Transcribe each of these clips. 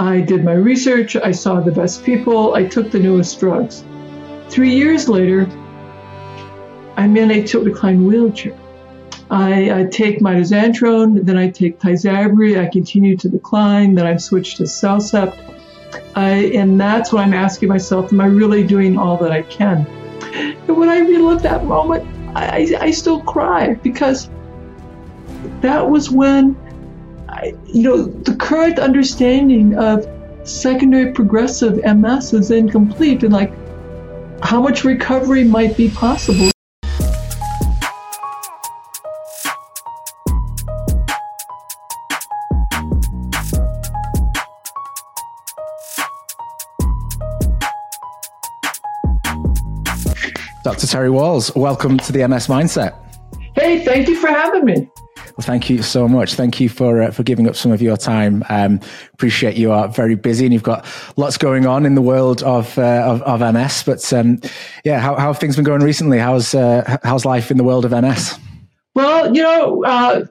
I did my research, I saw the best people, I took the newest drugs. Three years later, I'm in a tilt recline wheelchair. I, I take mitoxantrone, then I take Tysabri, I continue to decline, then I switch to Cellcept. I, and that's what I'm asking myself, am I really doing all that I can? And when I relive that moment, I, I still cry because that was when, you know, the current understanding of secondary progressive MS is incomplete and like how much recovery might be possible. Dr. Terry Wahls, welcome to the MS Mindset. Hey, thank you for having me. Thank you so much. Thank you for uh, for giving up some of your time. Um, appreciate you are very busy and you've got lots going on in the world of uh, of, of, MS. But um, yeah, how, how have things been going recently? How's uh, how's life in the world of MS? Well, you know, uh,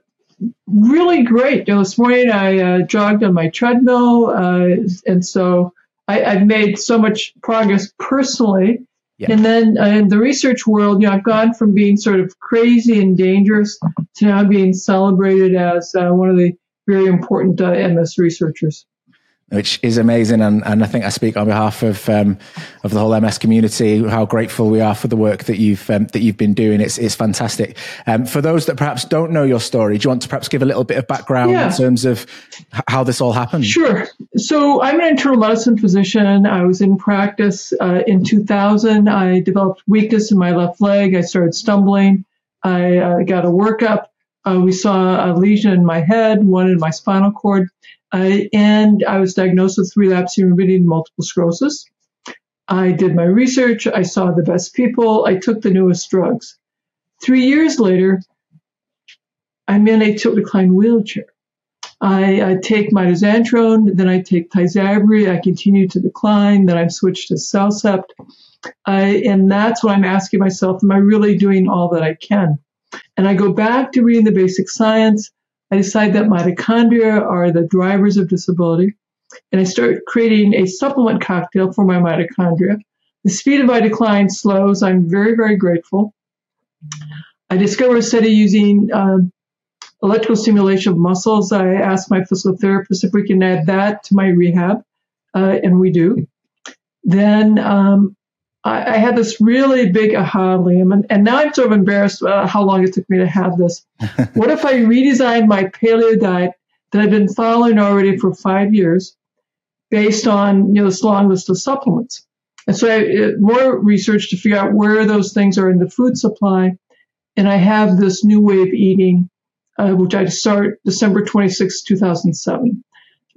really great. You know, this morning I uh, jogged on my treadmill, uh, and so I, I've made so much progress personally yeah. And then uh, in the research world, you know, I've gone from being sort of crazy and dangerous to now being celebrated as uh, one of the very important uh, MS researchers which is amazing. And, and I think I speak on behalf of um, of the whole MS community. How grateful we are for the work that you've um, that you've been doing. It's it's fantastic. Um, for those that perhaps don't know your story, do you want to perhaps give a little bit of background yeah. in terms of how this all happened? Sure. So I'm an internal medicine physician. I was in practice uh, in 2000. I developed weakness in my left leg. I started stumbling. I uh, got a workup. Uh, we saw a lesion in my head, one in my spinal cord. Uh, and I was diagnosed with relapsing remitting multiple sclerosis. I did my research. I saw the best people. I took the newest drugs. Three years later, I'm in a tilt recline wheelchair. I, I take mitoxantrone, then I take Tysabri. I continue to decline. Then I'm switched to Cellcept. I, and that's what I'm asking myself, am I really doing all that I can? And I go back to reading the basic science. I decide that mitochondria are the drivers of disability, and I start creating a supplement cocktail for my mitochondria. The speed of my decline slows. I'm very, very grateful. I discover a study using uh, electrical stimulation of muscles. I asked my physical therapist if we can add that to my rehab, uh, and we do. Then um, I, I, had this really big aha, Liam, and, and now I'm sort of embarrassed about how long it took me to have this. what if I redesigned my paleo diet that I've been following already for five years based on you know this long list of supplements? And so I uh, more research to figure out where those things are in the food supply. And I have this new way of eating, uh, which I start December 26, 2007.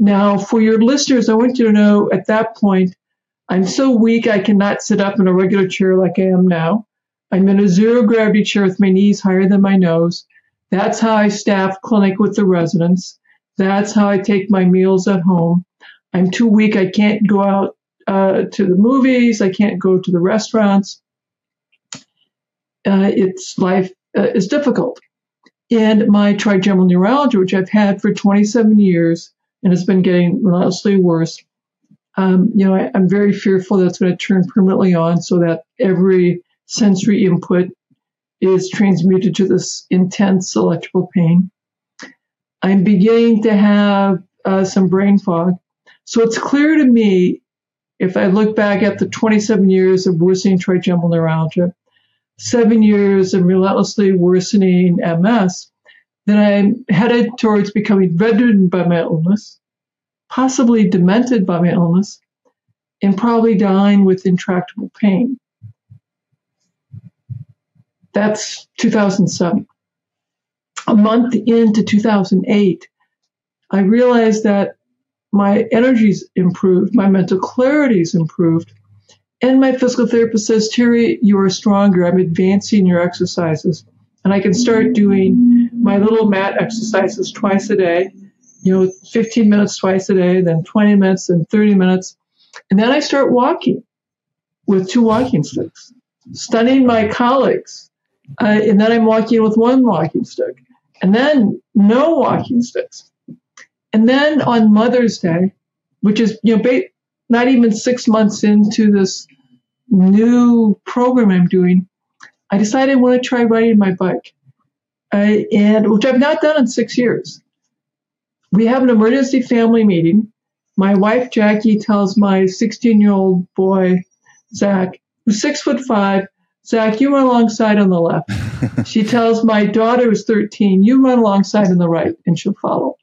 Now, for your listeners, I want you to know at that point, I'm so weak I cannot sit up in a regular chair like I am now. I'm in a zero gravity chair with my knees higher than my nose. That's how I staff clinic with the residents. That's how I take my meals at home. I'm too weak. I can't go out uh, to the movies. I can't go to the restaurants. Uh, it's life uh, is difficult. And my trigeminal neuralgia, which I've had for 27 years and has been getting relentlessly worse, um, you know, I, am very fearful that's going to turn permanently on so that every sensory input is transmuted to this intense electrical pain. I'm beginning to have uh, some brain fog. So it's clear to me, if I look back at the 27 years of worsening trigeminal neuralgia, seven years of relentlessly worsening MS, that I'm headed towards becoming bedridden by my illness possibly demented by my illness, and probably dying with intractable pain. That's 2007. A month into 2008, I realized that my energy's improved, my mental clarity's improved, and my physical therapist says, Terry, you are stronger. I'm advancing your exercises. And I can start doing my little mat exercises twice a day you know, 15 minutes twice a day, then 20 minutes, and 30 minutes. And then I start walking with two walking sticks, studying my colleagues. Uh, and then I'm walking with one walking stick, and then no walking sticks. And then on Mother's Day, which is, you know, ba- not even six months into this new program I'm doing, I decided I want to try riding my bike, I, and which I've not done in six years. We have an emergency family meeting. My wife Jackie tells my 16 year old boy Zach, who's six foot five, Zach, you run alongside on the left. she tells my daughter, who's 13, you run alongside on the right, and she'll follow.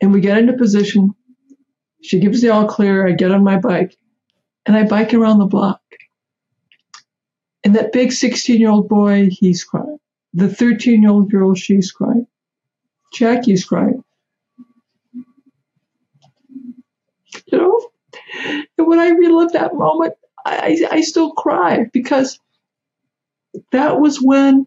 And we get into position. She gives the all clear. I get on my bike and I bike around the block. And that big 16 year old boy, he's crying. The 13 year old girl, she's crying. Jackie's crying. You know? And when I relive that moment, I, I still cry because that was when,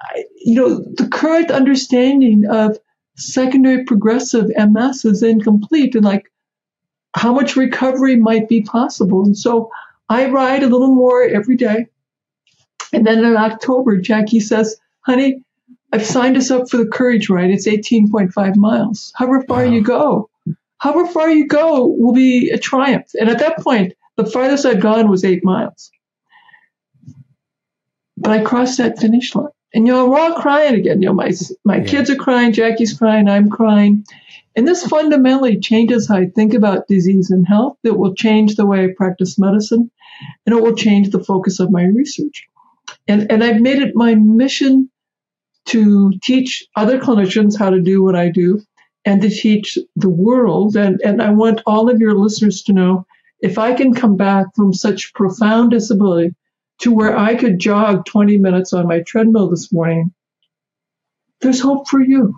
I, you know, the current understanding of secondary progressive MS is incomplete and like how much recovery might be possible. And so I ride a little more every day. And then in October, Jackie says, honey, I've signed us up for the courage ride. It's 18.5 miles. However far wow. you go, however far you go will be a triumph. And at that point, the farthest I'd gone was eight miles. But I crossed that finish line. And you know, we're all crying again. You know, my my yeah. kids are crying, Jackie's crying, I'm crying. And this fundamentally changes how I think about disease and health. It will change the way I practice medicine, and it will change the focus of my research. And and I've made it my mission to teach other clinicians how to do what I do and to teach the world. And, and I want all of your listeners to know if I can come back from such profound disability to where I could jog 20 minutes on my treadmill this morning, there's hope for you.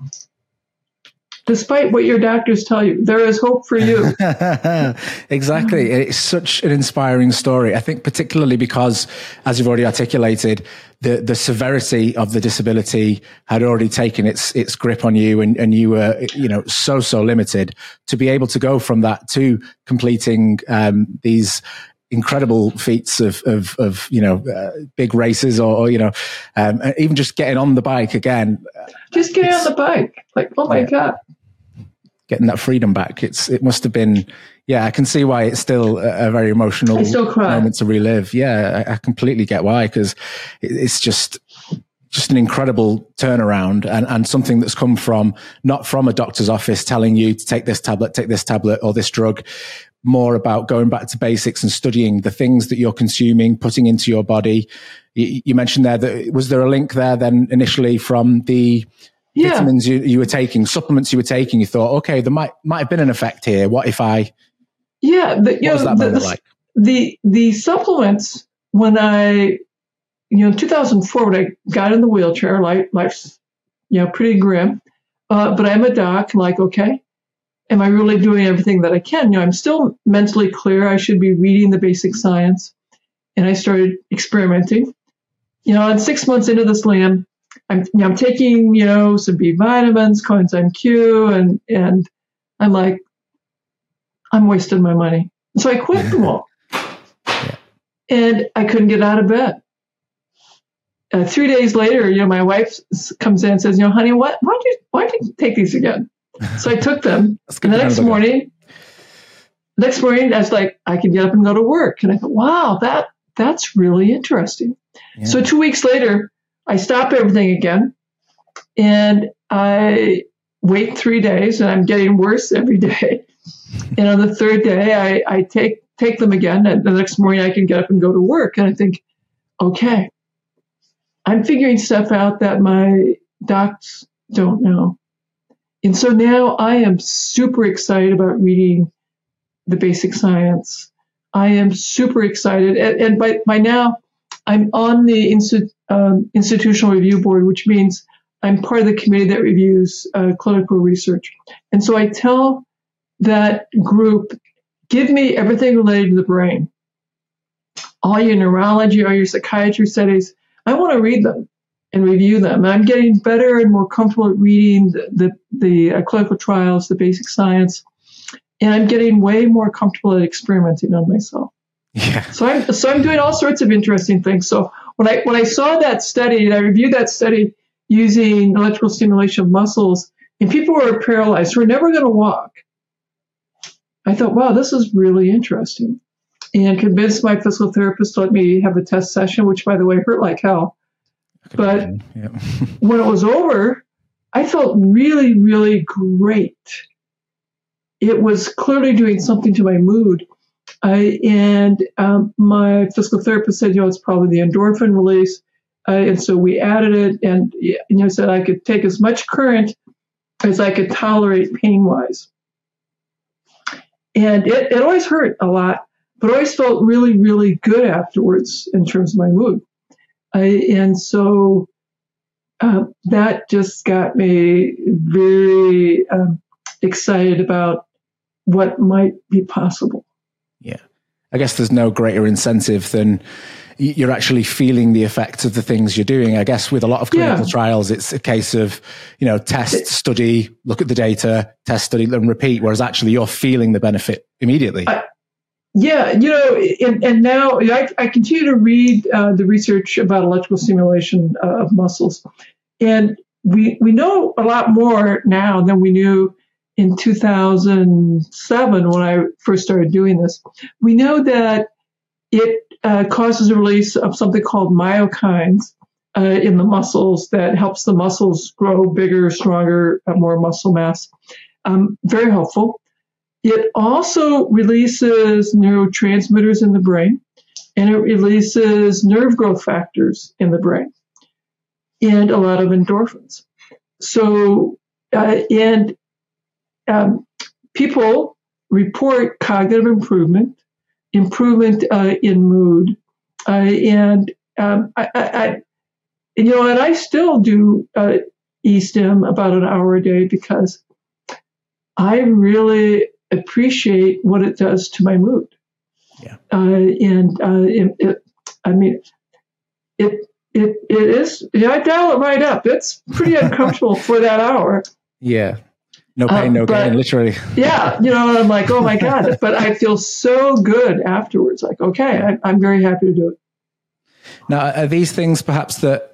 Despite what your doctors tell you, there is hope for you. exactly. It's such an inspiring story. I think, particularly because, as you've already articulated, the, the severity of the disability had already taken its, its grip on you and, and you were, you know, so, so limited to be able to go from that to completing, um, these, incredible feats of of, of you know uh, big races or, or you know um, even just getting on the bike again. Just getting on the bike. Like oh my yeah, god. Getting that freedom back. It's it must have been yeah i can see why it's still a, a very emotional moment to relive. Yeah i, I completely get why because it, it's just just an incredible turnaround and, and something that's come from not from a doctor's office telling you to take this tablet, take this tablet or this drug, more about going back to basics and studying the things that you're consuming, putting into your body. You, you mentioned there that was there a link there then initially from the yeah. vitamins you, you were taking, supplements you were taking? You thought, okay, there might might have been an effect here. What if I? Yeah, the, you know, the, the, like? the the supplements when I you know 2004 when I got in the wheelchair, life life's you know pretty grim. Uh, but I'm a doc, like okay, am I really doing everything that I can? You know, I'm still mentally clear. I should be reading the basic science. And I started experimenting. You know, and six months into this land, I'm, you know, I'm taking, you know, some B vitamins, coenzyme Q, and, and I'm like, I'm wasting my money. So I quit them all. And I couldn't get out of bed. Uh, three days later, you know, my wife comes in and says, you know, honey, what, why do you, why do you take these again? So I took them. and the next morning, next morning, I was like, I can get up and go to work. And I thought, wow, that that's really interesting. Yeah. So two weeks later, I stop everything again, and I wait three days, and I'm getting worse every day. and on the third day, I, I take take them again, and the next morning I can get up and go to work. And I think, okay, I'm figuring stuff out that my docs don't know. And so now I am super excited about reading the basic science. I am super excited. And, and by, by now, I'm on the um, institutional review board, which means I'm part of the committee that reviews uh, clinical research. And so I tell that group, give me everything related to the brain. All your neurology, all your psychiatry studies, I want to read them and review them. I'm getting better and more comfortable at reading the, the, the uh, clinical trials, the basic science, and I'm getting way more comfortable at experimenting on myself. Yeah. So I'm so I'm doing all sorts of interesting things. So when I when I saw that study and I reviewed that study using electrical stimulation of muscles, and people who are paralyzed who are never going to walk, I thought, wow, this is really interesting. And convinced my physical therapist to let me have a test session, which, by the way, hurt like hell. But yeah. when it was over, I felt really, really great. It was clearly doing something to my mood. I, and um, my physical therapist said, you know, it's probably the endorphin release. Uh, and so we added it, and you know, said I could take as much current as I could tolerate pain wise. And it, it always hurt a lot, but I always felt really, really good afterwards in terms of my mood. I, and so uh, that just got me very um, excited about what might be possible. Yeah. I guess there's no greater incentive than you're actually feeling the effects of the things you're doing. I guess with a lot of clinical yeah. trials, it's a case of, you know, test, study, look at the data, test, study, and repeat, whereas actually you're feeling the benefit immediately. I, yeah, you know, and, and now I, I, continue to read uh, the research about electrical stimulation uh, of muscles. And we, we know a lot more now than we knew in 2007 when I first started doing this. We know that it uh, causes a release of something called myokines uh, in the muscles that helps the muscles grow bigger, stronger, more muscle mass. Um, very helpful. It also releases neurotransmitters in the brain and it releases nerve growth factors in the brain and a lot of endorphins. So, uh, and um, people report cognitive improvement, improvement uh, in mood, uh, and um, I, I, I, you know, and I still do uh, e-stim about an hour a day because I really appreciate what it does to my mood. Yeah. Uh, and uh, it, it, I mean, it it it is. Yeah, I dial it right up. It's pretty uncomfortable for that hour. Yeah. No pain, uh, no but, gain, literally. yeah, you know, I'm like, oh my god, but I feel so good afterwards. Like, okay, I, I'm very happy to do it. Now, are these things perhaps that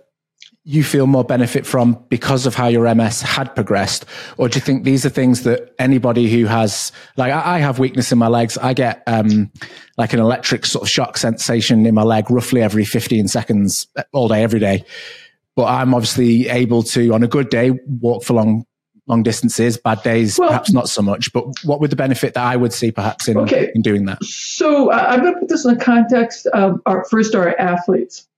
you feel more benefit from because of how your MS had progressed? Or do you think these are things that anybody who has, like I have weakness in my legs, I get um, like an electric sort of shock sensation in my leg roughly every 15 seconds all day, every day. But I'm obviously able to, on a good day, walk for long long distances, bad days, well, perhaps not so much. But what would the benefit that I would see perhaps in, okay. in doing that? So uh, I'm going to put this in the context of our first our athletes.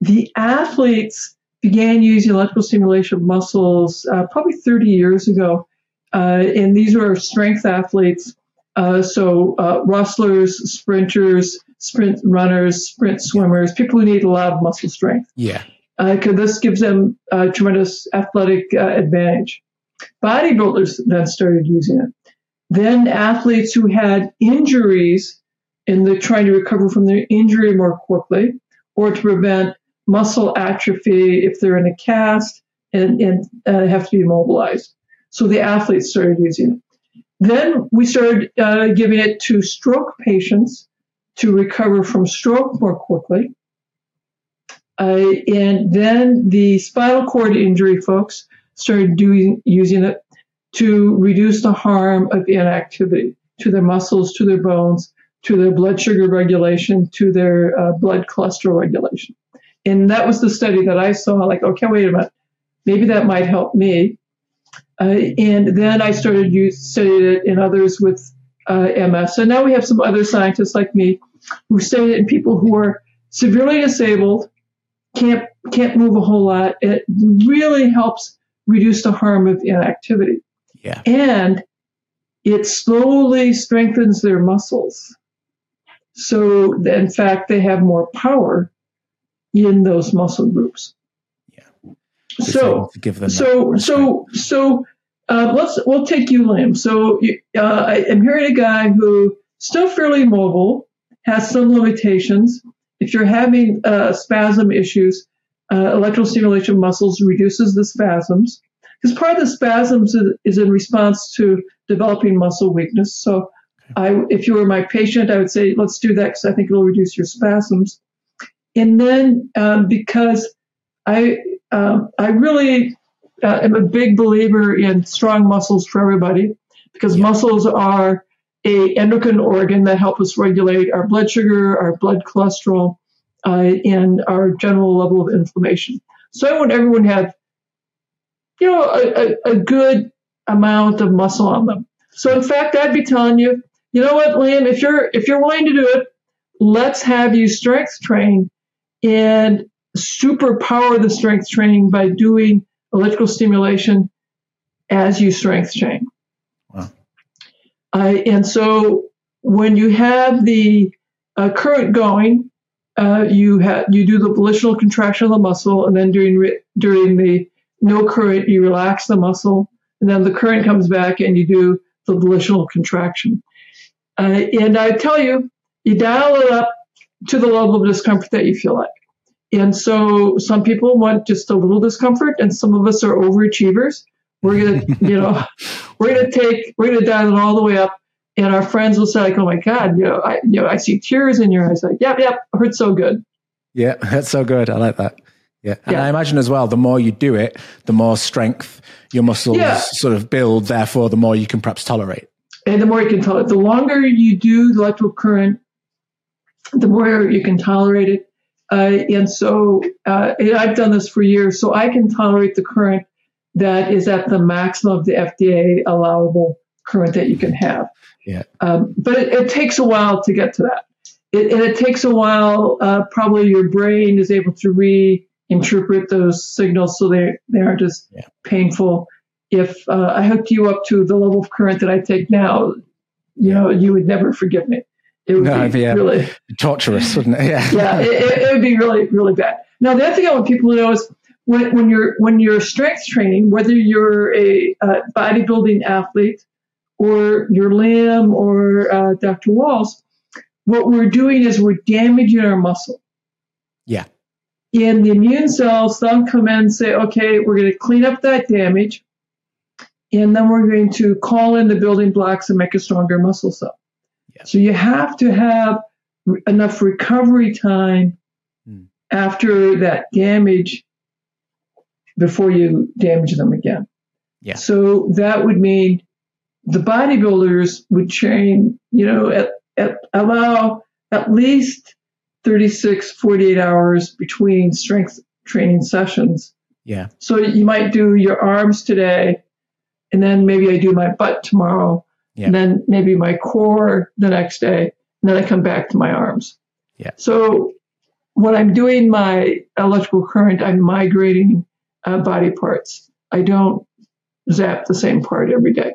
The athletes began using electrical stimulation of muscles uh, probably 30 years ago. Uh, and these were strength athletes. Uh, so uh, wrestlers, sprinters, sprint runners, sprint swimmers, people who need a lot of muscle strength. Yeah. Because uh, this gives them a tremendous athletic uh, advantage. Bodybuilders then started using it. Then athletes who had injuries and they're trying to recover from their injury more quickly or to prevent muscle atrophy if they're in a cast and, and uh, have to be immobilized. So the athletes started using it. Then we started uh, giving it to stroke patients to recover from stroke more quickly. Uh, and then the spinal cord injury folks started doing using it to reduce the harm of inactivity to their muscles, to their bones, to their blood sugar regulation, to their uh, blood cholesterol regulation. And that was the study that I saw, like, okay, wait a minute, maybe that might help me. Uh, and then I started use, studied it in others with uh, MS. And now we have some other scientists like me who studied it in people who are severely disabled, can't can't move a whole lot. It really helps reduce the harm of inactivity. Yeah. And it slowly strengthens their muscles. So, in fact, they have more power in those muscle groups. Yeah. So, give them so, so, so, uh, let's, we'll take you, Liam. So, uh, I am hearing a guy who still fairly mobile, has some limitations. If you're having uh, spasm issues, uh, electrical stimulation muscles reduces the spasms. Because part of the spasms is, is in response to developing muscle weakness. So, I, if you were my patient, I would say, let's do that because I think it'll reduce your spasms. And then um, because I um, I really uh, am a big believer in strong muscles for everybody because yeah. muscles are a endocrine organ that help us regulate our blood sugar, our blood cholesterol, uh, and our general level of inflammation. So I want everyone to have, you know, a, a, a good amount of muscle on them. So in fact, I'd be telling you, you know what, Liam, if you're if you're willing to do it, let's have you strength train and superpower the strength training by doing electrical stimulation as you strength train. Wow. Uh, and so when you have the uh, current going, uh, you have you do the volitional contraction of the muscle, and then during re- during the no current, you relax the muscle, and then the current comes back, and you do the volitional contraction. Uh, and I tell you, you dial it up to the level of discomfort that you feel like. And so some people want just a little discomfort, and some of us are overachievers. We're gonna, you know, we're gonna take, we're gonna dial it all the way up, and our friends will say like, "Oh my God, you know, I, you know, I see tears in your eyes." Like, yep, yep, hurts so good. Yeah, that's so good. I like that. Yeah, and yeah. I imagine as well, the more you do it, the more strength your muscles yeah. sort of build. Therefore, the more you can perhaps tolerate. And the more you can tolerate, the longer you do the electrical current, the more you can tolerate it. Uh, and so uh, I've done this for years, so I can tolerate the current that is at the maximum of the FDA allowable current that you can have. Yeah. Um, but it, it, takes a while to get to that. It, and it takes a while, uh, probably your brain is able to reinterpret those signals so they, they aren't as yeah. painful. If uh, I hooked you up to the level of current that I take now, you know, you would never forgive me. It would no, be yeah. really torturous, wouldn't it? Yeah, yeah, it, it, would be really, really bad. Now, the other thing I want people to know is when, when you're when you're strength training, whether you're a uh, bodybuilding athlete or your Liam or uh, Dr. Wahls, what we're doing is we're damaging our muscle. Yeah. And the immune cells then come in and say, okay, we're going to clean up that damage, and then we're going to call in the building blocks and make a stronger muscle cell. So you have to have enough recovery time mm. after that damage before you damage them again. Yeah. So that would mean the bodybuilders would train, you know, at, at, allow at least 36, 48 hours between strength training sessions. Yeah. So you might do your arms today, and then maybe I do my butt tomorrow, yeah. And then maybe my core the next day. And then I come back to my arms. Yeah. So when I'm doing my electrical current, I'm migrating uh, body parts. I don't zap the same part every day.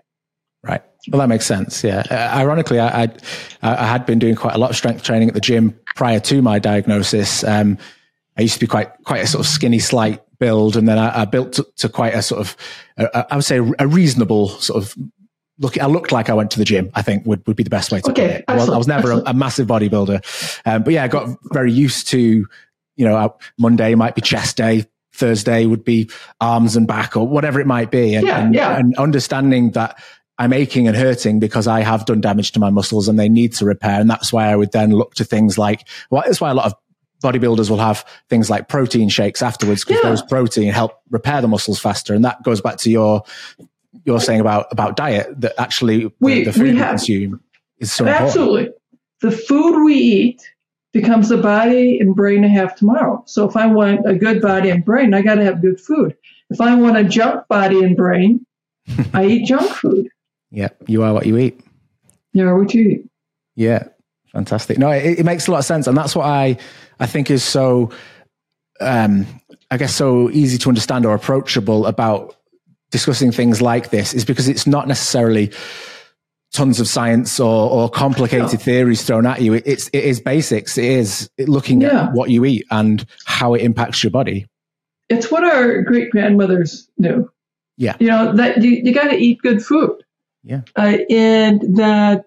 Right. Well, that makes sense. Yeah. Uh, ironically, I, I, I had been doing quite a lot of strength training at the gym prior to my diagnosis. Um, I used to be quite quite a sort of skinny, slight build, and then I, I built to, to, quite a sort of, uh, I would say, a reasonable sort of look, I looked like I went to the gym. I think would, would be the best way to okay, put it. I was, I was never a, a, massive bodybuilder, um, but yeah, I got very used to, you know, Monday might be chest day, Thursday would be arms and back or whatever it might be, and, yeah, and, yeah. and understanding that I'm aching and hurting because I have done damage to my muscles and they need to repair, and that's why I would then look to things like. Well, that's why a lot of bodybuilders will have things like protein shakes afterwards because yeah. those protein help repair the muscles faster. And that goes back to your you're saying about about diet that actually we, the, food we, have, we consume is so absolutely. Important. The food we eat becomes the body and brain I have tomorrow. So if I want a good body and brain, I got to have good food. If I want a junk body and brain, I eat junk food. Yeah, you are what you eat. You are what you eat. Yeah, fantastic. No, it, it makes a lot of sense, and that's what I I think is so. Um, I guess so easy to understand or approachable about discussing things like this is because it's not necessarily tons of science or, or complicated yeah. theories thrown at you. It's, it is basics. It is looking yeah. at what you eat and how it impacts your body. It's what our great grandmothers knew. Yeah. You know, that you, you got to eat good food. Yeah. Uh, and that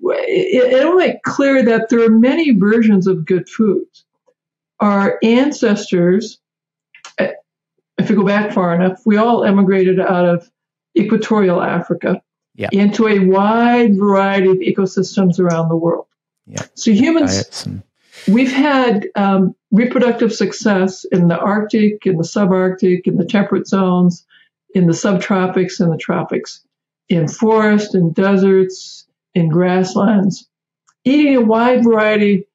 it, it'll make clear that there are many versions of good foods. Our ancestors if we go back far enough, we all emigrated out of equatorial Africa yeah. into a wide variety of ecosystems around the world. Yeah. So humans, and... we've had um, reproductive success in the Arctic, in the subarctic, in the temperate zones, in the subtropics and the tropics, in forests and deserts, in grasslands, eating a wide variety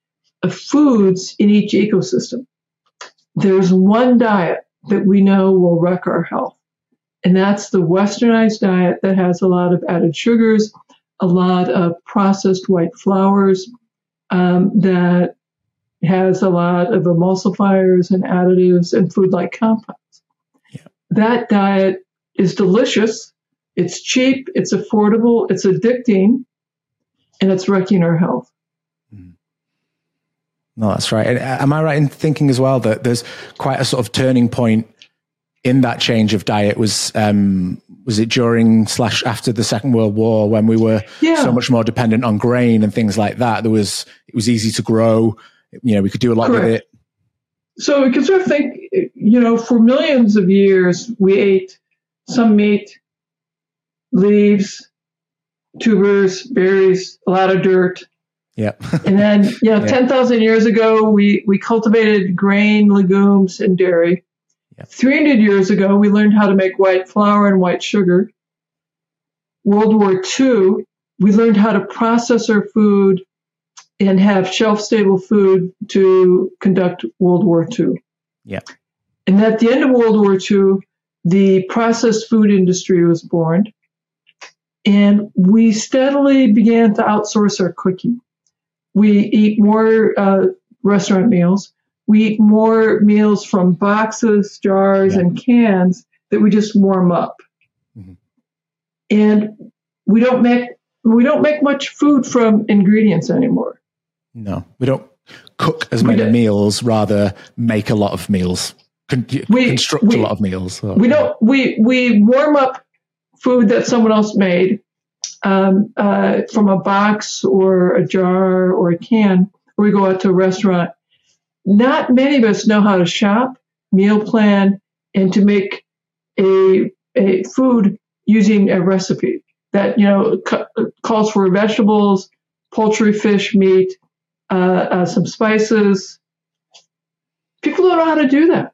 of foods in each ecosystem. There's one diet that we know will wreck our health, and that's the westernized diet that has a lot of added sugars, a lot of processed white flours, um, that has a lot of emulsifiers and additives and food like compounds. Yeah. That diet is delicious, it's cheap, it's affordable, it's addicting, and it's wrecking our health. No, that's right. And uh, am I right in thinking as well that there's quite a sort of turning point in that change of diet? Was um, was it during slash after the Second World War when we were yeah. so much more dependent on grain and things like that? There was it was easy to grow. You know, we could do a lot Correct. with it. So we can sort of think, you know, for millions of years we ate some meat, leaves, tubers, berries, a lot of dirt. Yeah. and then, you know, yeah. 10,000 years ago, we, we cultivated grain, legumes, and dairy. 300 years ago, we learned how to make white flour and white sugar. World War II, we learned how to process our food and have shelf stable food to conduct World War II. Yeah. And at the end of World War II, the processed food industry was born. And we steadily began to outsource our cooking. We eat more uh, restaurant meals we eat more meals from boxes, jars, yeah. and cans that we just warm up. Mm-hmm. And we don't make we don't make much food from ingredients anymore. No, we don't cook as many meals. Rather, make a lot of meals. Con- we, construct we, a lot of meals. So. We don't. We we warm up food that someone else made um, uh, from a box or a jar or a can. Or we go out to a restaurant not many of us know how to shop, meal plan, and to make a, a food using a recipe that you know calls for vegetables, poultry, fish, meat, uh, uh, some spices. People don't know how to do that.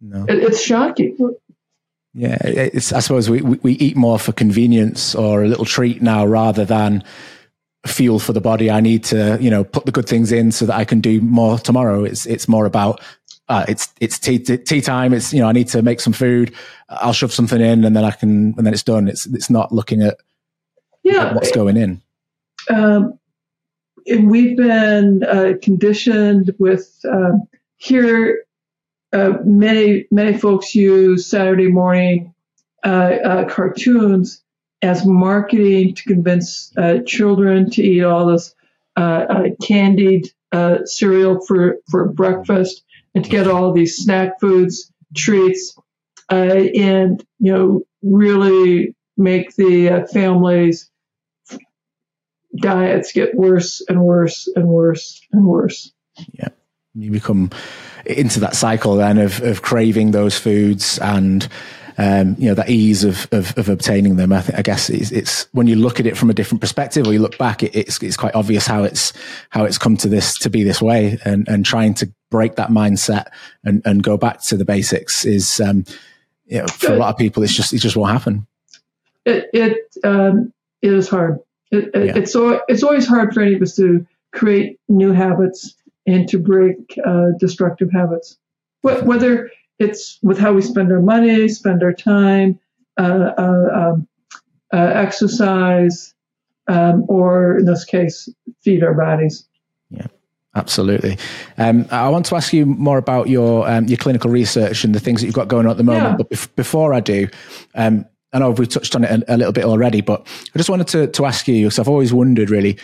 No. It, it's shocking. Yeah, it's, I suppose we, we eat more for convenience or a little treat now rather than fuel for the body. I need to, you know, put the good things in so that I can do more tomorrow. It's it's more about uh, it's it's tea, tea time. It's you know I need to make some food. I'll shove something in and then I can and then it's done. It's it's not looking at yeah what's going in. Um, and we've been uh, conditioned with uh, here. Uh, many many folks use Saturday morning uh, uh, cartoons as marketing to convince uh, children to eat all this candied cereal for, for breakfast and to get all these snack foods, treats, and, you know, really make the families' diets get worse and worse and worse and worse. Yeah. You become into that cycle then of, of craving those foods and um, you know, that ease of, of, of obtaining them. I, th- I guess it's, it's, when you look at it from a different perspective or you look back, it, it's, it's quite obvious how it's, how it's come to this, to be this way and, and trying to break that mindset and, and go back to the basics is, um, you know, for a lot of people, it's just, it just won't happen. It, it, um, it is hard. It, it, yeah. it's, it's always hard for any of us to create new habits and to break uh, destructive habits. Whether it's with how we spend our money, spend our time, uh, uh, um, uh, exercise, um, or in this case, feed our bodies. Yeah. Absolutely. Um, I want to ask you more about your um, your clinical research and the things that you've got going on at the moment. Yeah. But bef- before I do, um, I know we've touched on it a, a, little bit already, but I just wanted to, to ask you, because I've always wondered really,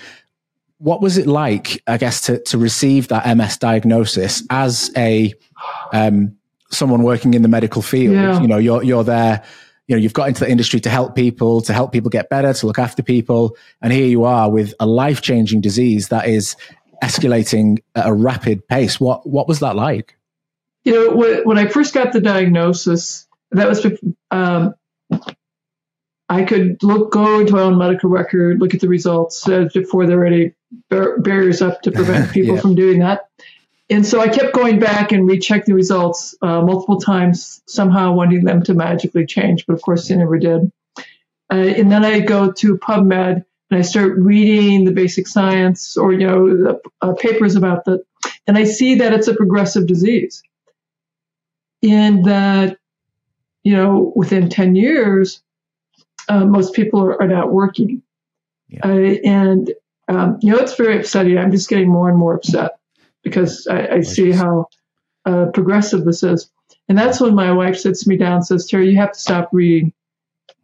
what was it like, I guess, to, to receive that MS diagnosis as a um, someone working in the medical field. Yeah. You know, you're you're there. You know, you've got into the industry to help people, to help people get better, to look after people, and here you are with a life changing disease that is escalating at a rapid pace. What what was that like? You know, when I first got the diagnosis, that was um, I could look go into my own medical record, look at the results uh, before there were any bar- barriers up to prevent people yeah. from doing that and so I kept going back and rechecked the results uh, multiple times, somehow wanting them to magically change, but of course they never did. Uh, and then I go to PubMed and I start reading the basic science or you know the, uh, papers about that, and I see that it's a progressive disease, and that you know within ten years, uh, most people are, are not working, yeah. uh, and um, you know it's very upsetting. I'm just getting more and more upset because I, I see how uh, progressive this is, and that's when my wife sits me down and says, "Terry, you have to stop reading.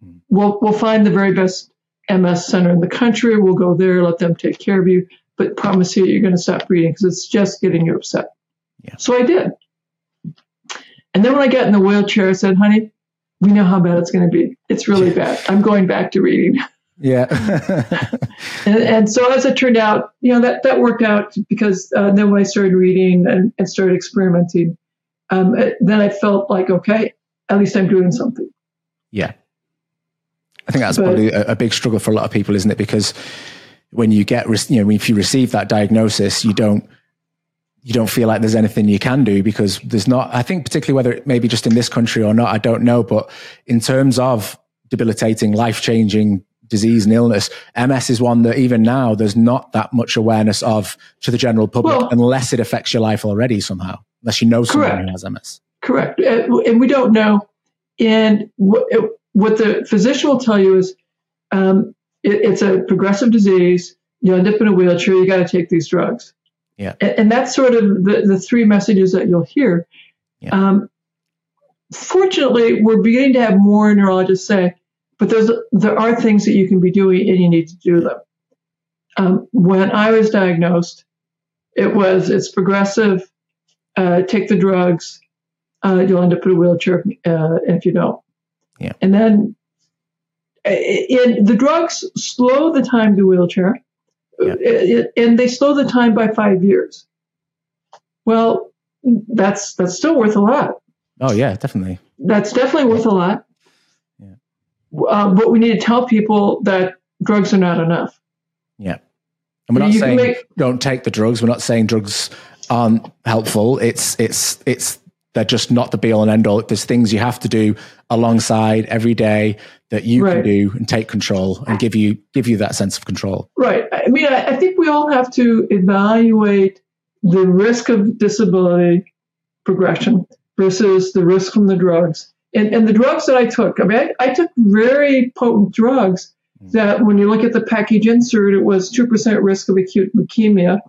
Hmm. We'll we'll find the very best." MS center in the country. We'll go there, let them take care of you, but promise you you're going to stop reading because it's just getting you upset. Yeah. So I did. And then when I got in the wheelchair, I said, honey, we know how bad it's going to be. It's really bad. I'm going back to reading. Yeah. and, and, so as it turned out, you know, that, that worked out because uh, then when I started reading and, and started experimenting, um, it, then I felt like, okay, at least I'm doing something. Yeah. I think that's but, probably a, a, big struggle for a lot of people, isn't it? Because when you get, you know, if you receive that diagnosis, you don't, you don't feel like there's anything you can do because there's not, I think particularly whether it may be just in this country or not, I don't know. But in terms of debilitating, life changing disease and illness, MS is one that even now there's not that much awareness of to the general public well, unless it affects your life already somehow, unless you know someone correct. who has MS. Correct. Uh, and we don't know. And what the physician will tell you is um, it, it's a progressive disease. You end up in a wheelchair. You got to take these drugs. Yeah. And, and, that's sort of the, the three messages that you'll hear. Yeah. Um, fortunately, we're beginning to have more neurologists say, but there's, there are things that you can be doing and you need to do them. Um, when I was diagnosed, it was it's progressive. Uh, take the drugs. Uh, you'll end up in a wheelchair uh, if you don't. Yeah. And then in, the drugs slow the time to wheelchair, yeah. and they slow the time by five years. Well, that's that's still worth a lot. Oh yeah, definitely. That's definitely worth a lot. Yeah. Uh, but we need to tell people that drugs are not enough. Yeah. And we're not you saying make, don't take the drugs. We're not saying drugs aren't helpful. It's it's it's they're just not the be all and end all. There's things you have to do alongside every day that you right. can do and take control and give you give you that sense of control. Right. I mean, I, I think we all have to evaluate the risk of disability progression versus the risk from the drugs. And, and the drugs that I took, I mean, I, I took very potent drugs mm. that when you look at the package insert, it was 2% risk of acute leukemia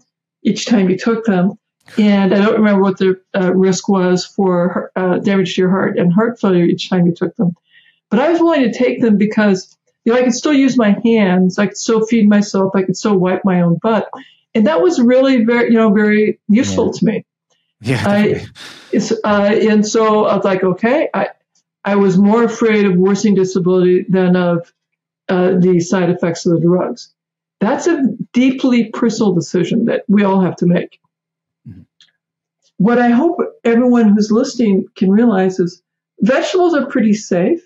each time you took them. And I don't remember what the uh, risk was for uh, damage to your heart and heart failure each time you took them. But I was willing to take them because you know I could still use my hands, I could still feed myself, I could still wipe my own butt, and that was really very you know very useful yeah. to me. Yeah. I, uh, and so I was like, okay, I I was more afraid of worsening disability than of uh, the side effects of the drugs. That's a deeply personal decision that we all have to make what I hope everyone who's listening can realize is vegetables are pretty safe.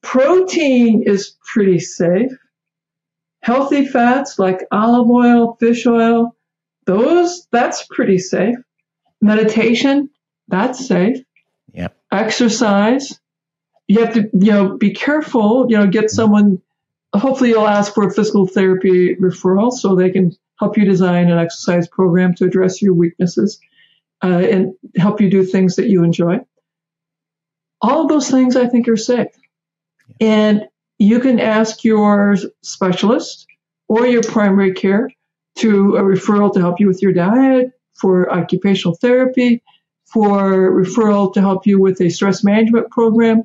Protein is pretty safe. Healthy fats like olive oil, fish oil, those, that's pretty safe. Meditation, that's safe. Yep. Exercise, you have to, you know, be careful, you know, get someone, hopefully you'll ask for a physical therapy referral so they can help you design an exercise program to address your weaknesses uh, and help you do things that you enjoy. All of those things I think are safe. And you can ask your specialist or your primary care to a referral to help you with your diet, for occupational therapy, for referral to help you with a stress management program.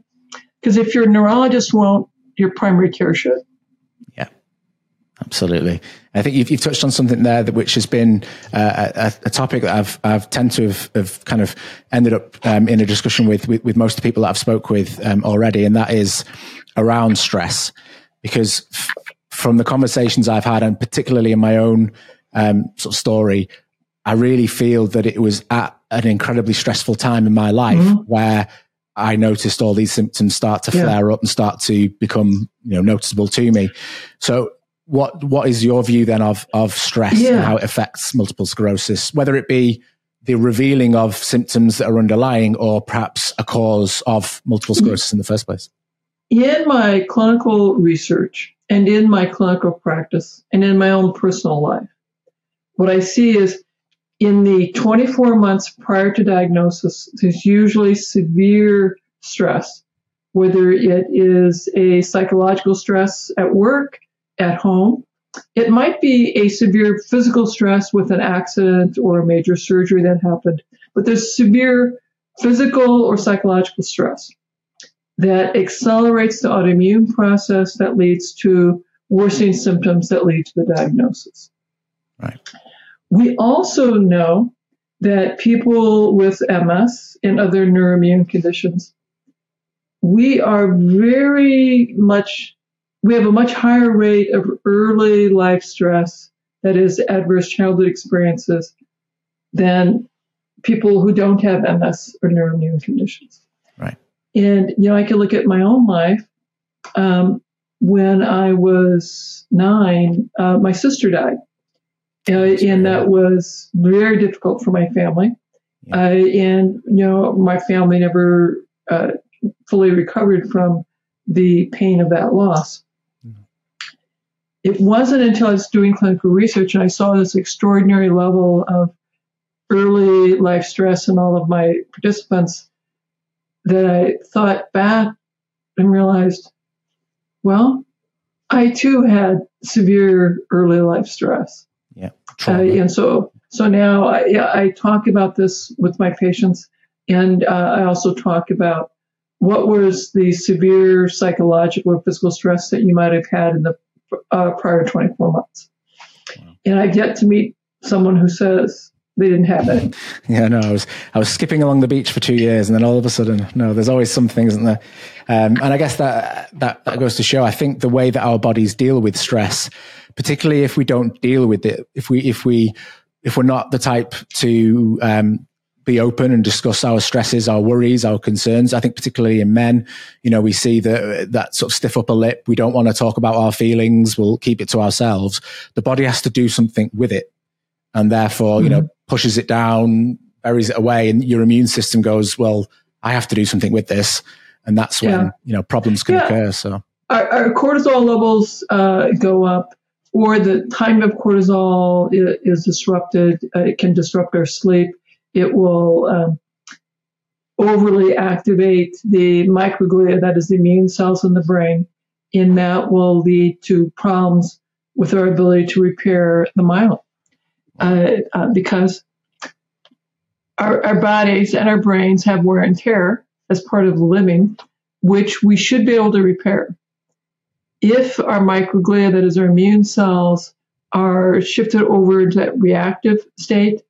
Because if your neurologist won't, your primary care should. Absolutely. I think you've, you've touched on something there that, which has been uh, a, a, topic that I've, I've tend to have, have kind of ended up um, in a discussion with, with, with, most of the people that I've spoke with um, already. And that is around stress because f- from the conversations I've had and particularly in my own um, sort of story, I really feel that it was at an incredibly stressful time in my life mm-hmm. where I noticed all these symptoms start to flare yeah. up and start to become, you know, noticeable to me. So what what is your view then of of stress yeah. and how it affects multiple sclerosis, whether it be the revealing of symptoms that are underlying or perhaps a cause of multiple mm-hmm. sclerosis in the first place? in my clinical research and in my clinical practice and in my own personal life, what I see is in the 24 months prior to diagnosis, there's usually severe stress, whether it is a psychological stress at work, at home. It might be a severe physical stress with an accident or a major surgery that happened, but there's severe physical or psychological stress that accelerates the autoimmune process that leads to worsening symptoms that lead to the diagnosis. Right. We also know that people with MS and other neuroimmune conditions, we are very much, we have a much higher rate of early life stress, that is, adverse childhood experiences, than people who don't have MS or neuroimmune conditions. Right. And, you know, I can look at my own life. Um, when I was nine, uh, my sister died. Uh, and that was very difficult for my family. Yeah. Uh, and, you know, my family never uh, fully recovered from the pain of that loss. It wasn't until I was doing clinical research and I saw this extraordinary level of early life stress in all of my participants that I thought back and realized, well, I too had severe early life stress. Yeah. Uh, and so, so now I, I, talk about this with my patients, and uh, I also talk about what was the severe psychological or physical stress that you might have had in the uh, prior 24 months. Wow. And I've yet to meet someone who says they didn't have it. Yeah, no, I was I was skipping along the beach for two years, and then all of a sudden, no, there's always something, isn't there? Um, and I guess that, that that goes to show. I think the way that our bodies deal with stress particularly if we don't deal with it, if we if we if we're not the type to um, be open and discuss our stresses, our worries, our concerns. I think particularly in men, you know, we see that that sort of stiff upper lip. We don't want to talk about our feelings. We'll keep it to ourselves. The body has to do something with it, and therefore, mm-hmm. you know, mm-hmm. pushes it down, buries it away, and your immune system goes, "Well, I have to do something with this," and that's when yeah. you know problems can yeah. occur. So our, our cortisol levels uh, go up or the time of cortisol is disrupted. Uh, it can disrupt our sleep. It will um, overly activate the microglia, that is the immune cells in the brain, and that will lead to problems with our ability to repair the myelin. Uh, uh, because our, our bodies and our brains have wear and tear as part of living, which we should be able to repair if our microglia, that is our immune cells, are shifted over into that reactive state,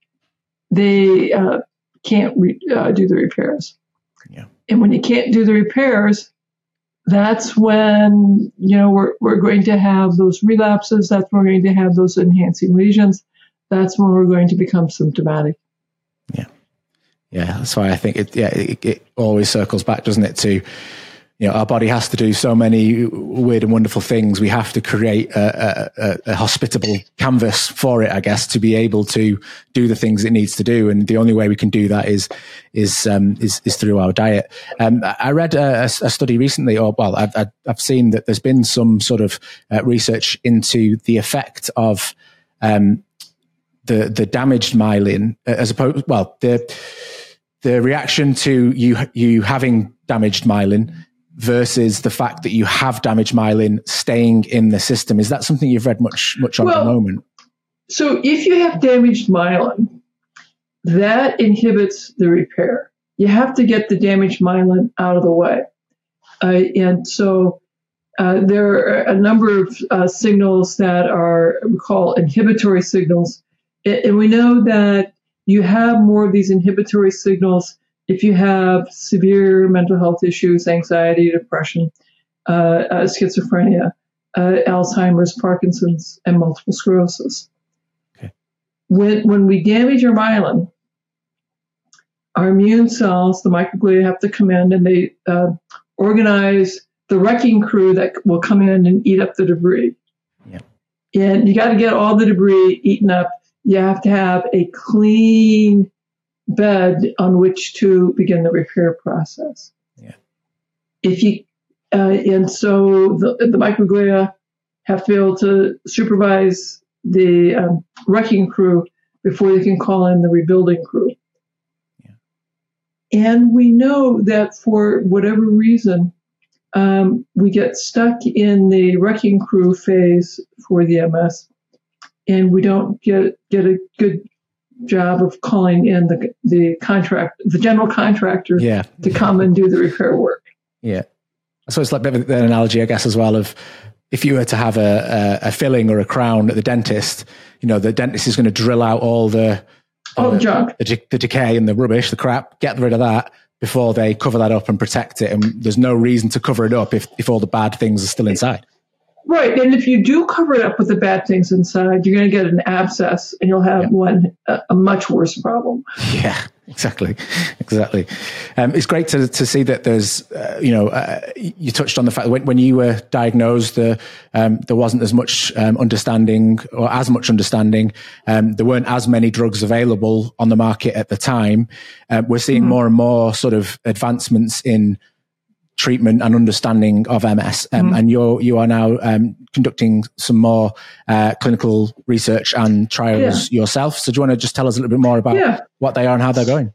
they uh, can't re- uh, do the repairs. Yeah. And when you can't do the repairs, that's when you know we're, we're going to have those relapses. That's when we're going to have those enhancing lesions. That's when we're going to become symptomatic. Yeah, yeah. That's why I think it. Yeah, it, it always circles back, doesn't it, to you know, our body has to do so many weird and wonderful things. We have to create a, a, a, hospitable canvas for it, I guess, to be able to do the things it needs to do. And the only way we can do that is is um, is, is, through our diet. Um, I read a, a, study recently, or well, I've, I've seen that there's been some sort of uh, research into the effect of um, the the damaged myelin uh, as opposed, well, the the reaction to you you having damaged myelin versus the fact that you have damaged myelin staying in the system. Is that something you've read much much on well, at the moment? So if you have damaged myelin, that inhibits the repair. You have to get the damaged myelin out of the way. Uh, and so uh, there are a number of uh, signals that are we call inhibitory signals. And we know that you have more of these inhibitory signals if you have severe mental health issues, anxiety, depression, uh, uh, schizophrenia, uh, Alzheimer's, Parkinson's, and multiple sclerosis. Okay. When, when we damage our myelin, our immune cells, the microglia, have to come in and they uh, organize the wrecking crew that will come in and eat up the debris. Yeah. And you got to get all the debris eaten up. You have to have a clean bed on which to begin the repair process. Yeah. If you Uh, and so the, the microglia have to be able to supervise the um, wrecking crew before they can call in the rebuilding crew. Yeah. And we know that for whatever reason, um, we get stuck in the wrecking crew phase for the MS, and we don't get get a good job of calling in the the contract, the general contractor, yeah. to come and do the repair work. Yeah. So it's like an analogy, I guess, as well of if you were to have a, a, a, filling or a crown at the dentist, you know, the dentist is going to drill out all the all the junk, the, the, decay and the rubbish, the crap, get rid of that before they cover that up and protect it. And there's no reason to cover it up if, if all the bad things are still inside. Right. And if you do cover it up with the bad things inside, you're going to get an abscess and you'll have yeah. one, a, a, much worse problem. Yeah, exactly. Exactly. Um, it's great to, to see that there's, uh, you know, uh, you touched on the fact that when, when you were diagnosed, the, um, there wasn't as much um, understanding or as much understanding. Um, there weren't as many drugs available on the market at the time. Uh, we're seeing mm-hmm. more and more sort of advancements in treatment and understanding of MS. Um, mm-hmm. And you're, you are now um, conducting some more uh, clinical research and trials yeah. yourself. So do you want to just tell us a little bit more about yeah. what they are and how they're going?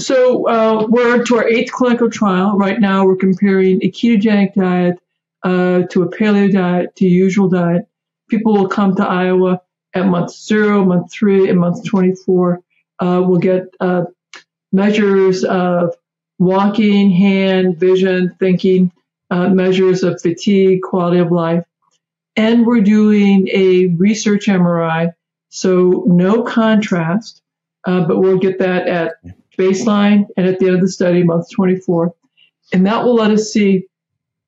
So uh, we're to our eighth clinical trial. Right now we're comparing a ketogenic diet uh, to a paleo diet to a usual diet. People will come to Iowa at month zero, month three, and month 24. Uh, we'll get uh, measures of walking, hand, vision, thinking, uh, measures of fatigue, quality of life. And we're doing a research MRI, so no contrast, uh, but we'll get that at baseline and at the end of the study, month 24. And that will let us see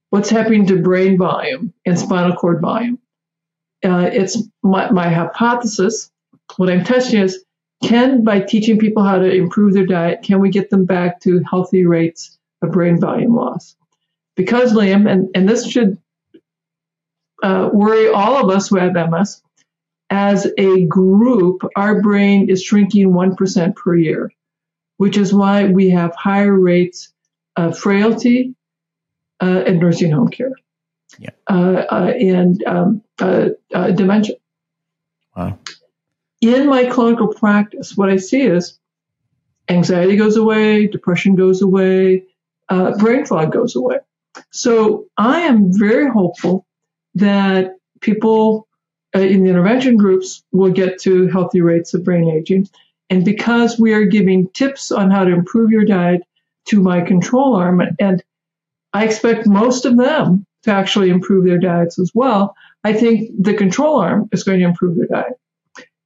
what's happening to brain volume and spinal cord volume. Uh, it's my, my hypothesis. What I'm testing is can, by teaching people how to improve their diet, can we get them back to healthy rates of brain volume loss? Because, Liam, and, and this should uh, worry all of us who have MS, as a group, our brain is shrinking 1% per year, which is why we have higher rates of frailty uh, and nursing home care yeah. uh, uh and um, uh, uh, dementia. Wow in my clinical practice, what I see is anxiety goes away, depression goes away, uh, brain fog goes away. So I am very hopeful that people uh, in the intervention groups will get to healthy rates of brain aging. And because we are giving tips on how to improve your diet to my control arm, and I expect most of them to actually improve their diets as well, I think the control arm is going to improve their diet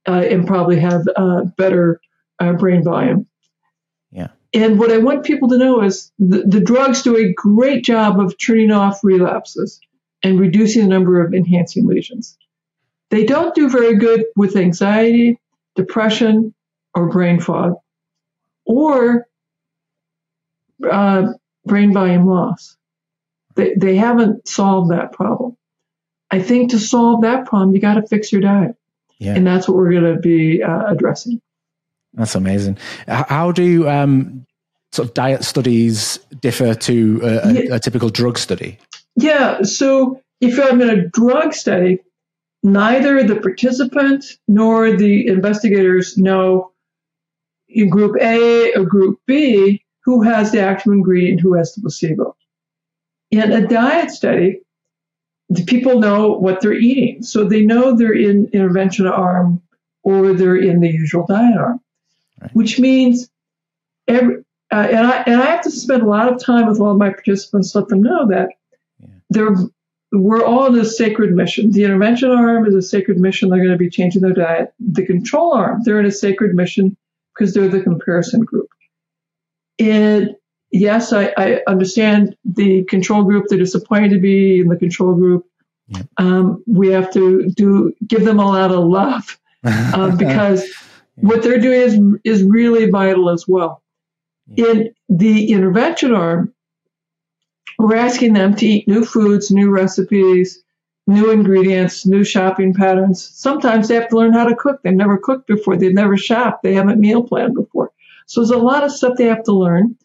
uh, and probably have uh, better uh, brain volume. Yeah. And what I want people to know is the, the drugs do a great job of turning off relapses and reducing the number of enhancing lesions. They don't do very good with anxiety, depression, or brain fog, or uh, brain volume loss. They, they haven't solved that problem. I think to solve that problem, you got to fix your diet. Yeah. And that's what we're going to be uh, addressing. That's amazing. How do um, sort of diet studies differ to a, yeah. a, typical drug study? Yeah. So if I'm in a drug study, neither the participant nor the investigators know in group A or group B who has the active ingredient, who has the placebo. In a diet study, the people know what they're eating. So they know they're in intervention arm or they're in the usual diet arm, right. which means every, uh, and I and I have to spend a lot of time with all of my participants let them know that yeah. they're we're all in a sacred mission. The intervention arm is a sacred mission. They're going to be changing their diet. The control arm, they're in a sacred mission because they're the comparison group. And yes, I, I, understand the control group. They're disappointed to be in the control group. Yeah. Um, we have to do give them a lot of love uh, because yeah. what they're doing is is really vital as well. Yeah. In the intervention arm, we're asking them to eat new foods, new recipes, new ingredients, new shopping patterns. Sometimes they have to learn how to cook. They've never cooked before. They've never shopped. They haven't meal planned before. So there's a lot of stuff they have to learn.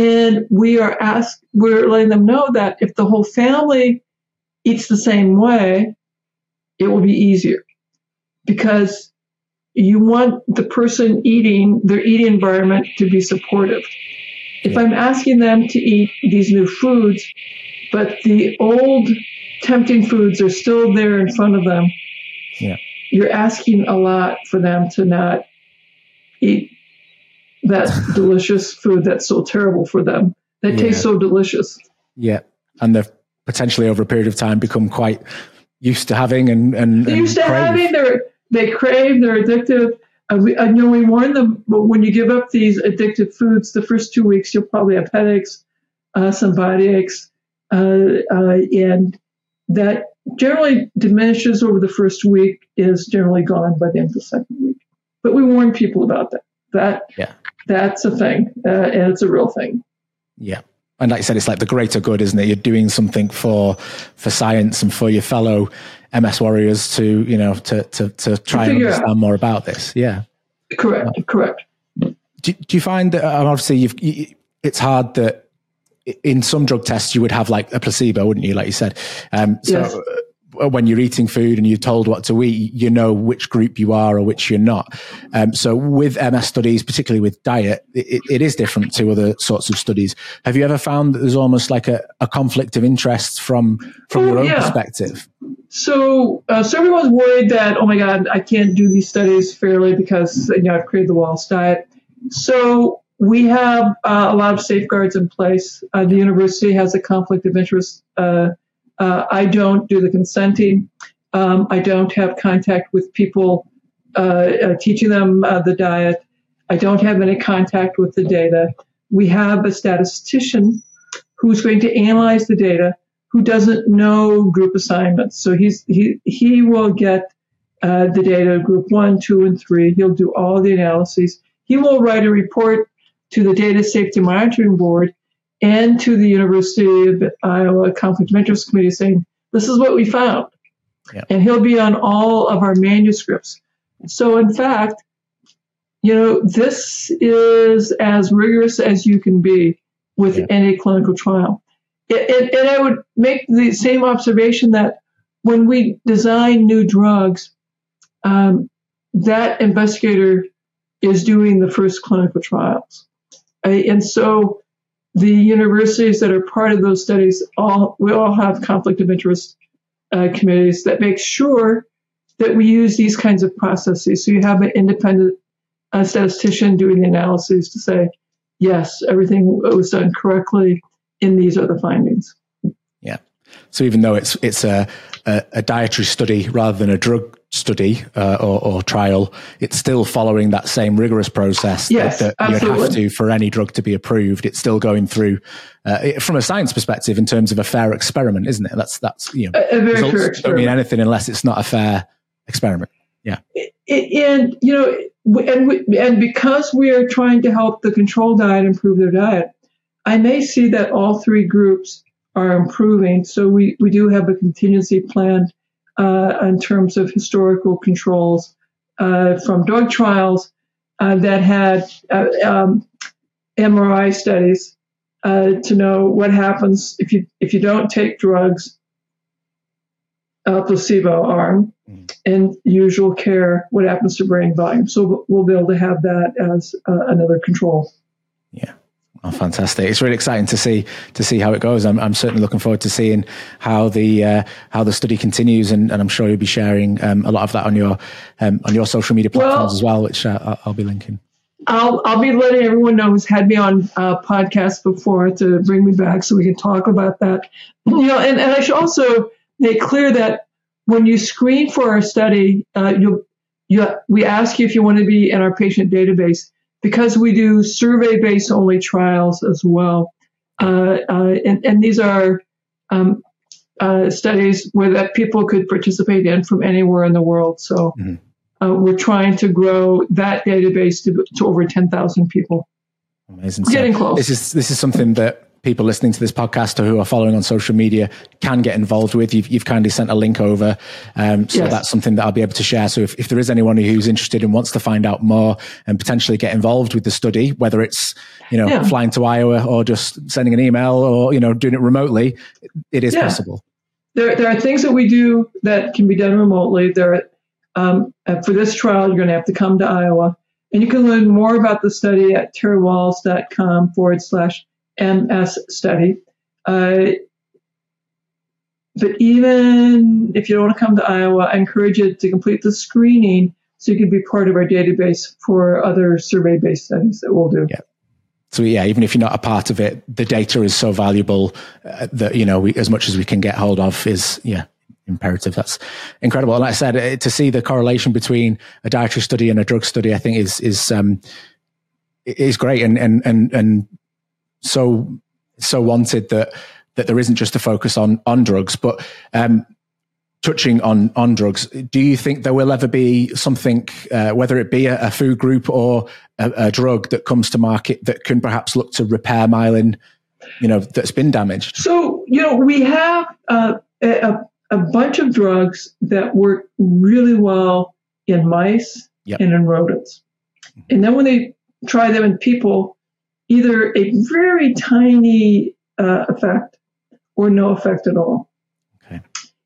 And we are asked, we're letting them know that if the whole family eats the same way, it will be easier because you want the person eating their eating environment to be supportive. If I'm asking them to eat these new foods, but the old tempting foods are still there in front of them, yeah. you're asking a lot for them to not eat that delicious food that's so terrible for them. That yeah. tastes so delicious. Yeah. And they've potentially over a period of time become quite used to having and, and, they're used to crave. having, they're, they crave, they're addictive. Uh, we, I know we warn them, but when you give up these addictive foods, the first two weeks you'll probably have headaches, uh, some body aches, uh, uh, and that generally diminishes over the first week, is generally gone by the end of the second week. But we warn people about that. That yeah. That's a thing, uh, and it's a real thing. Yeah. And like you said, it's like the greater good, isn't it? You're doing something for for science and for your fellow MS warriors to you know to to to try to and understand out. more about this. Yeah. Correct. Correct. Do, do you find that uh, obviously you've, you, it's hard that in some drug tests you would have like a placebo, wouldn't you? Like you said. Um, so yes. When you're eating food and you're told what to eat, you know which group you are or which you're not. Um, so with MS studies, particularly with diet, it, it is different to other sorts of studies. Have you ever found that there's almost like a, a conflict of interest from from oh, your own yeah. perspective? So, uh, so everyone's worried that oh my god, I can't do these studies fairly because you know I've created the Wahls diet. So we have uh, a lot of safeguards in place. Uh, the university has a conflict of interest. Uh, uh I don't do the consenting. Um, I don't have contact with people uh, uh, teaching them the diet. I don't have any contact with the data. We have a statistician who's going to analyze the data who doesn't know group assignments. So he's, he, he will get the data, group one, two, and three. He'll do all the analyses. He will write a report to the Data Safety Monitoring Board and to the University of Iowa Conflict of Interest Committee saying, this is what we found. Yeah. And he'll be on all of our manuscripts. So, in fact, you know, this is as rigorous as you can be with yeah. any clinical trial. It, it, and I would make the same observation that when we design new drugs, um, that investigator is doing the first clinical trials. And so the universities that are part of those studies all we all have conflict of interest uh, committees that make sure that we use these kinds of processes. So you have an independent uh, statistician doing the analyses to say, yes, everything was done correctly, in these other findings. Yeah. So even though it's it's a, a, a dietary study rather than a drug study uh, or, or, trial, it's still following that same rigorous process yes, that, that you'd have to for any drug to be approved. It's still going through uh, from a science perspective in terms of a fair experiment, isn't it? That's that's you know, a, a very fair experiment. don't mean anything unless it's not a fair experiment. Yeah, and you know, and we, and because we are trying to help the control diet improve their diet, I may see that all three groups are improving. So we we do have a contingency plan in terms of historical controls uh, from drug trials uh, that had uh, um, MRI studies uh, to know what happens if you if you don't take drugs, a placebo arm, mm. and usual care, what happens to brain volume. So we'll be able to have that as another control. Yeah. Oh, fantastic! It's really exciting to see to see how it goes. I'm, I'm certainly looking forward to seeing how the uh, how the study continues, and, and I'm sure you'll be sharing um, a lot of that on your um, on your social media platforms well, as well, which uh, I'll be linking. I'll I'll be letting everyone know who's had me on uh, podcasts before to bring me back so we can talk about that. You know, and, and I should also make clear that when you screen for our study, uh, you you we ask you if you want to be in our patient database because we do survey based only trials as well. Uh, uh, and, and, these are um, uh, studies where that people could participate in from anywhere in the world. So mm-hmm. Uh, we're trying to grow that database to, to over 10,000 people. Amazing. We're getting close. This is this is something that people listening to this podcast or who are following on social media can get involved with. You've, you've kindly sent a link over. Um, so yes. that's something that I'll be able to share. So if, if there is anyone who's interested and wants to find out more and potentially get involved with the study, whether it's, you know, yeah. flying to Iowa or just sending an email or, you know, doing it remotely, it is yeah. possible. There, there are things that we do that can be done remotely. There, um, for this trial, you're going to have to come to Iowa. And you can learn more about the study at terrywahls.com forward slash MS study. Uh, but even if you don't want to come to Iowa, I encourage you to complete the screening so you can be part of our database for other survey based studies that we'll do. Yeah. So yeah, even if you're not a part of it, the data is so valuable uh, that you know we, as much as we can get hold of is yeah imperative. That's incredible. And like I said, uh, to see the correlation between a dietary study and a drug study, I think is is um, is great and and and and so so wanted that that there isn't just a focus on on drugs, but um, touching on on drugs, do you think there will ever be something, uh, whether it be a, a food group or a, a, drug that comes to market that can perhaps look to repair myelin, you know, that's been damaged? So you know, we have uh, a, a bunch of drugs that work really well in mice yep. and in rodents, and then when they try them in people, either a very tiny uh, effect or no effect at all. Okay.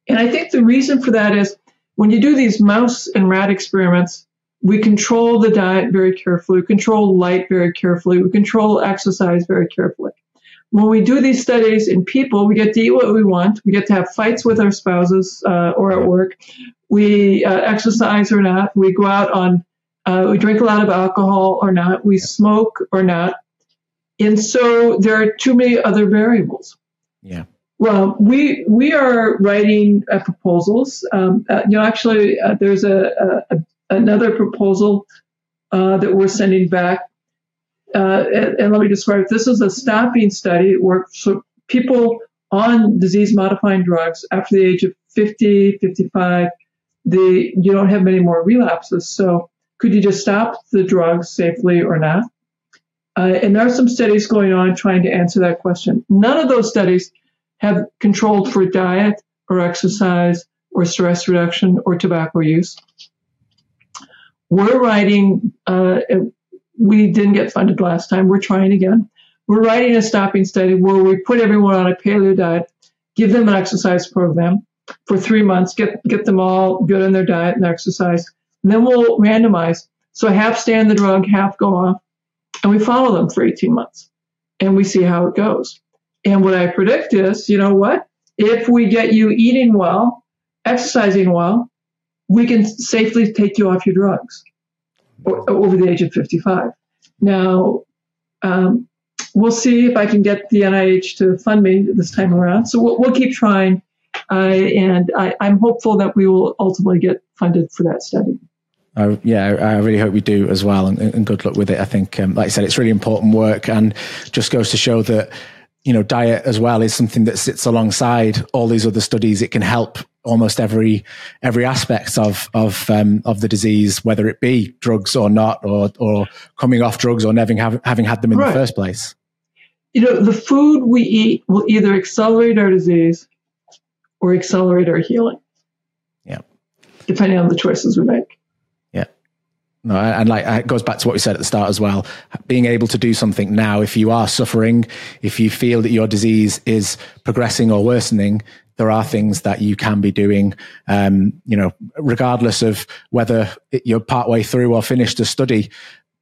And I think the reason for that is when you do these mouse and rat experiments, we control the diet very carefully, we control light very carefully, we control exercise very carefully. When we do these studies in people, we get to eat what we want. We get to have fights with our spouses uh, or at work. We uh, exercise or not. We go out on, uh, we drink a lot of alcohol or not. We smoke or not. And so there are too many other variables. Yeah. Well, we we are writing uh, proposals. Um, uh, you know, actually, uh, there's a, a, another proposal uh, that we're sending back. Uh, and, and, let me describe it. This is a stopping study where so people on disease modifying drugs after the age of 50, 55, the you don't have many more relapses. So could you just stop the drugs safely or not? Uh, and there are some studies going on trying to answer that question. None of those studies have controlled for diet or exercise or stress reduction or tobacco use. We're writing, uh, we didn't get funded last time. We're trying again. We're writing a stopping study where we put everyone on a paleo diet, give them an exercise program for three months, get, get them all good on their diet and exercise. And then we'll randomize. So half stay on the drug, half go off and we follow them for 18 months and we see how it goes. And what I predict is, you know what? If we get you eating well, exercising well, we can safely take you off your drugs over the age of 55. Now, um, we'll see if I can get the NIH to fund me this time around. So we'll, we'll keep trying. Uh, and I, I'm hopeful that we will ultimately get funded for that study. I, yeah, I really hope we do as well, and, and good luck with it. I think, um, like I said, it's really important work, and just goes to show that you know diet as well is something that sits alongside all these other studies. It can help almost every every aspect of of um, of the disease, whether it be drugs or not, or or coming off drugs or never have, having had them in right. the first place. You know, the food we eat will either accelerate our disease or accelerate our healing. Yeah, depending on the choices we make. No, and like it goes back to what we said at the start as well. Being able to do something now, if you are suffering, if you feel that your disease is progressing or worsening, there are things that you can be doing. Um, you know, regardless of whether you're partway through or finished a study,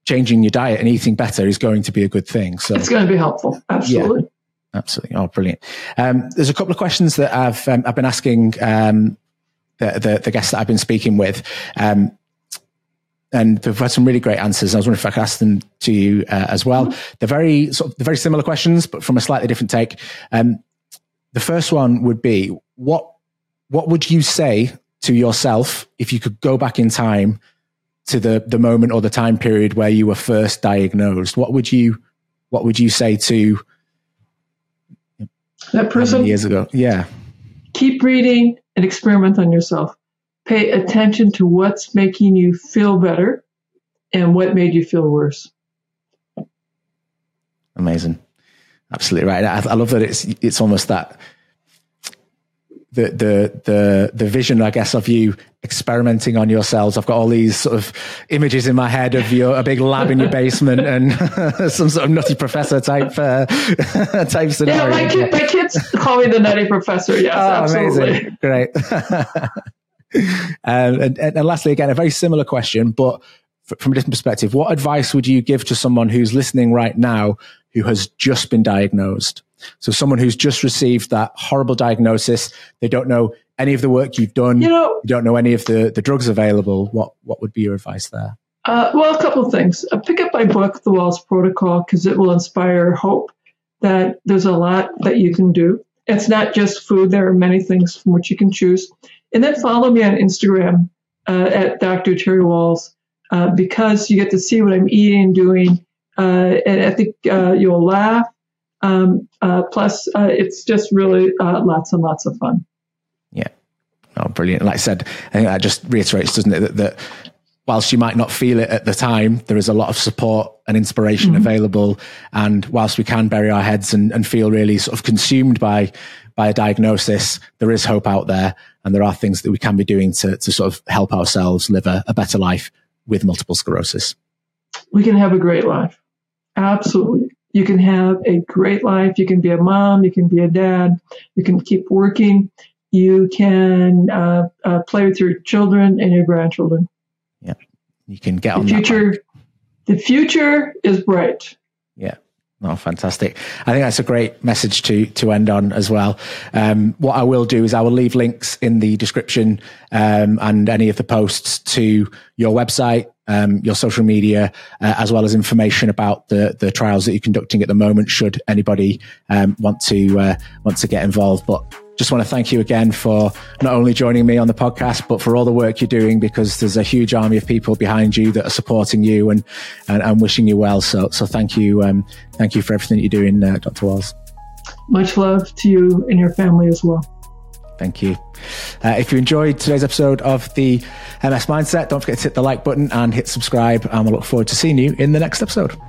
changing your diet and eating better is going to be a good thing. So it's going to be helpful. Absolutely. Yeah, absolutely. Oh, brilliant. Um, there's a couple of questions that I've um, I've been asking um, the, the, the guests that I've been speaking with. Um, and they've had some really great answers. I was wondering if I could ask them to you uh, as well. Mm-hmm. They're very sort of they're very similar questions, but from a slightly different take. Um, the first one would be what what would you say to yourself if you could go back in time to the the moment or the time period where you were first diagnosed? What would you what would you say to that person years ago? Yeah. Keep reading and experiment on yourself pay attention to what's making you feel better and what made you feel worse. Amazing. Absolutely right. I, I love that it's it's almost that the the the the vision, I guess, of you experimenting on yourselves. I've got all these sort of images in my head of your a big lab in your basement and some sort of nutty professor type uh, type scenario. Yeah, my, kid, my kids call me the nutty professor. Yes, oh, absolutely. Amazing. Great. um, and, and lastly, again, a very similar question, but from a different perspective, what advice would you give to someone who's listening right now who has just been diagnosed? So someone who's just received that horrible diagnosis, they don't know any of the work you've done, you, know, you don't know any of the, the drugs available. What, what would be your advice there? Uh, well, a couple of things. Pick up my book, The Wahls Protocol, because it will inspire hope that there's a lot that you can do. It's not just food. There are many things from which you can choose. And then follow me on Instagram uh, at Dr. Terry Wahls uh, because you get to see what I'm eating and doing. Uh, and I think uh, you'll laugh um, uh, plus, uh, it's just really lots and lots of fun. Yeah. Oh, brilliant. Like I said, I think that just reiterates, doesn't it, that, that whilst you might not feel it at the time, there is a lot of support and inspiration mm-hmm. available. And whilst we can bury our heads and, and feel really sort of consumed by by a diagnosis, there is hope out there, and there are things that we can be doing to to sort of help ourselves live a, a better life with multiple sclerosis. We can have a great life. Absolutely. You can have a great life. You can be a mom. You can be a dad. You can keep working. You can uh, uh, play with your children and your grandchildren. Yeah, you can get the on future. The future is bright. Yeah. Oh, fantastic. I think that's a great message to, to end on as well. Um, what I will do is I will leave links in the description um, and any of the posts to your website, um, your social media, uh, as well as information about the the trials that you're conducting at the moment. Should anybody um, want to uh, want to get involved, but just want to thank you again for not only joining me on the podcast, but for all the work you're doing because there's a huge army of people behind you that are supporting you and and, and wishing you well. So so thank you, um, thank you for everything that you're doing, uh, Dr. Wahls. Much love to you and your family as well. Thank you. Uh, if you enjoyed today's episode of the MS Mindset, don't forget to hit the like button and hit subscribe. And we'll look forward to seeing you in the next episode.